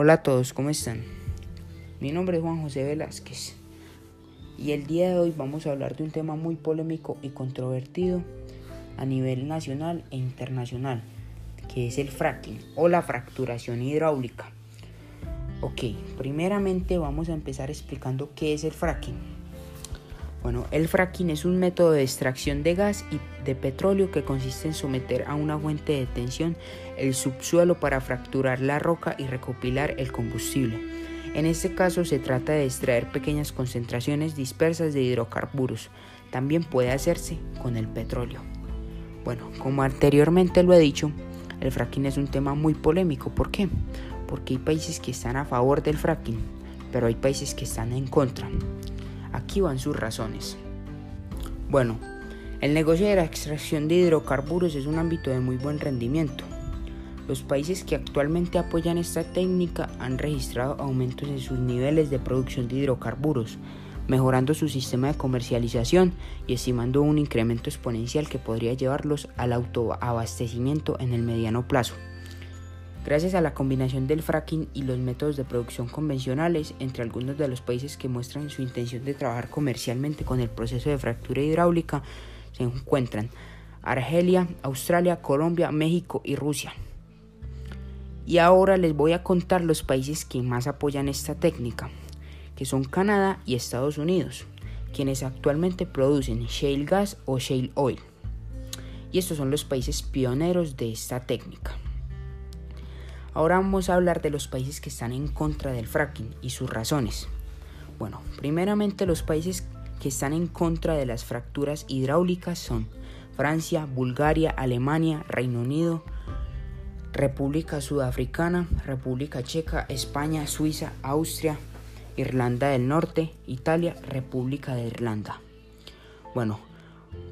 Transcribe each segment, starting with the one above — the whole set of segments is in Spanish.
Hola a todos, ¿cómo están? Mi nombre es Juan José Velázquez y el día de hoy vamos a hablar de un tema muy polémico y controvertido a nivel nacional e internacional, que es el fracking o la fracturación hidráulica. Ok, primeramente vamos a empezar explicando qué es el fracking. Bueno, el fracking es un método de extracción de gas y de petróleo que consiste en someter a una fuente de tensión el subsuelo para fracturar la roca y recopilar el combustible. En este caso se trata de extraer pequeñas concentraciones dispersas de hidrocarburos. También puede hacerse con el petróleo. Bueno, como anteriormente lo he dicho, el fracking es un tema muy polémico. ¿Por qué? Porque hay países que están a favor del fracking, pero hay países que están en contra. Aquí van sus razones. Bueno, el negocio de la extracción de hidrocarburos es un ámbito de muy buen rendimiento. Los países que actualmente apoyan esta técnica han registrado aumentos en sus niveles de producción de hidrocarburos, mejorando su sistema de comercialización y estimando un incremento exponencial que podría llevarlos al autoabastecimiento en el mediano plazo. Gracias a la combinación del fracking y los métodos de producción convencionales, entre algunos de los países que muestran su intención de trabajar comercialmente con el proceso de fractura hidráulica, se encuentran Argelia, Australia, Colombia, México y Rusia. Y ahora les voy a contar los países que más apoyan esta técnica, que son Canadá y Estados Unidos, quienes actualmente producen shale gas o shale oil. Y estos son los países pioneros de esta técnica. Ahora vamos a hablar de los países que están en contra del fracking y sus razones. Bueno, primeramente los países que están en contra de las fracturas hidráulicas son Francia, Bulgaria, Alemania, Reino Unido, República Sudafricana, República Checa, España, Suiza, Austria, Irlanda del Norte, Italia, República de Irlanda. Bueno,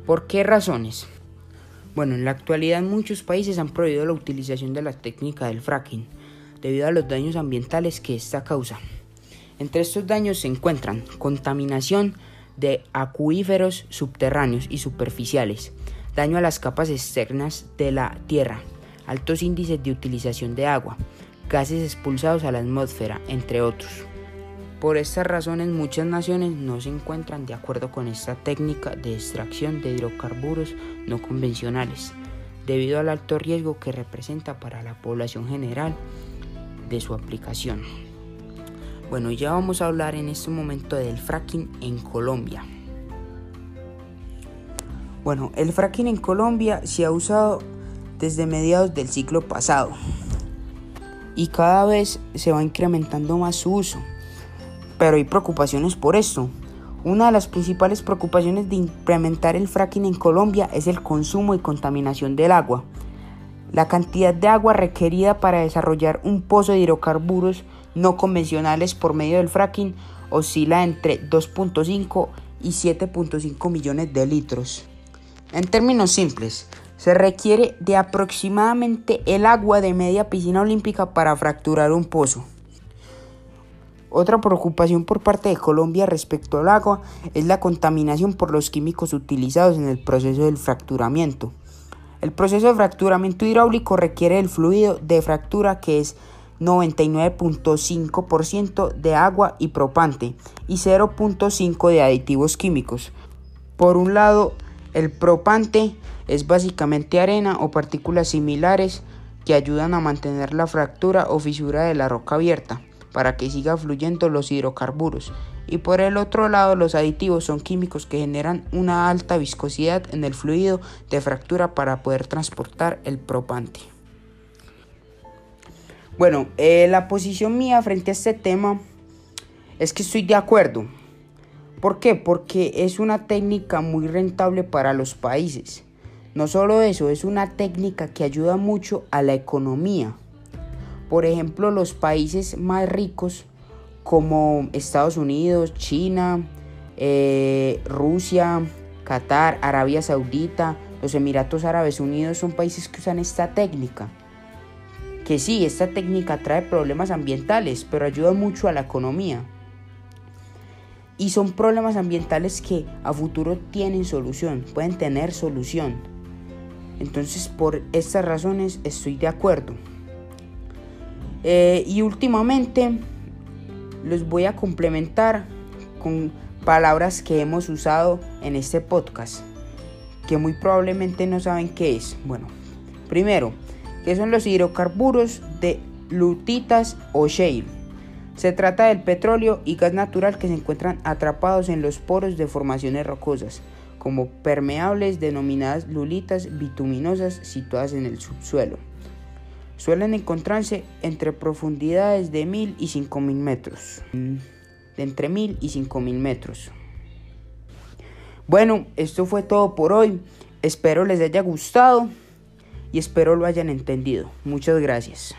¿por qué razones? Bueno, en la actualidad muchos países han prohibido la utilización de la técnica del fracking debido a los daños ambientales que esta causa. Entre estos daños se encuentran contaminación de acuíferos subterráneos y superficiales, daño a las capas externas de la Tierra, altos índices de utilización de agua, gases expulsados a la atmósfera, entre otros. Por estas razones muchas naciones no se encuentran de acuerdo con esta técnica de extracción de hidrocarburos no convencionales, debido al alto riesgo que representa para la población general de su aplicación. Bueno, ya vamos a hablar en este momento del fracking en Colombia. Bueno, el fracking en Colombia se ha usado desde mediados del siglo pasado y cada vez se va incrementando más su uso pero hay preocupaciones por esto. Una de las principales preocupaciones de implementar el fracking en Colombia es el consumo y contaminación del agua. La cantidad de agua requerida para desarrollar un pozo de hidrocarburos no convencionales por medio del fracking oscila entre 2.5 y 7.5 millones de litros. En términos simples, se requiere de aproximadamente el agua de media piscina olímpica para fracturar un pozo. Otra preocupación por parte de Colombia respecto al agua es la contaminación por los químicos utilizados en el proceso del fracturamiento. El proceso de fracturamiento hidráulico requiere el fluido de fractura que es 99.5% de agua y propante y 0.5% de aditivos químicos. Por un lado, el propante es básicamente arena o partículas similares que ayudan a mantener la fractura o fisura de la roca abierta para que siga fluyendo los hidrocarburos. Y por el otro lado, los aditivos son químicos que generan una alta viscosidad en el fluido de fractura para poder transportar el propante. Bueno, eh, la posición mía frente a este tema es que estoy de acuerdo. ¿Por qué? Porque es una técnica muy rentable para los países. No solo eso, es una técnica que ayuda mucho a la economía. Por ejemplo, los países más ricos como Estados Unidos, China, eh, Rusia, Qatar, Arabia Saudita, los Emiratos Árabes Unidos son países que usan esta técnica. Que sí, esta técnica trae problemas ambientales, pero ayuda mucho a la economía. Y son problemas ambientales que a futuro tienen solución, pueden tener solución. Entonces por estas razones estoy de acuerdo. Eh, y últimamente los voy a complementar con palabras que hemos usado en este podcast, que muy probablemente no saben qué es. Bueno, primero, ¿qué son los hidrocarburos de lutitas o shale? Se trata del petróleo y gas natural que se encuentran atrapados en los poros de formaciones rocosas, como permeables denominadas lulitas bituminosas situadas en el subsuelo. Suelen encontrarse entre profundidades de 1000 y 5000 metros. De entre 1000 y 5000 metros. Bueno, esto fue todo por hoy. Espero les haya gustado y espero lo hayan entendido. Muchas gracias.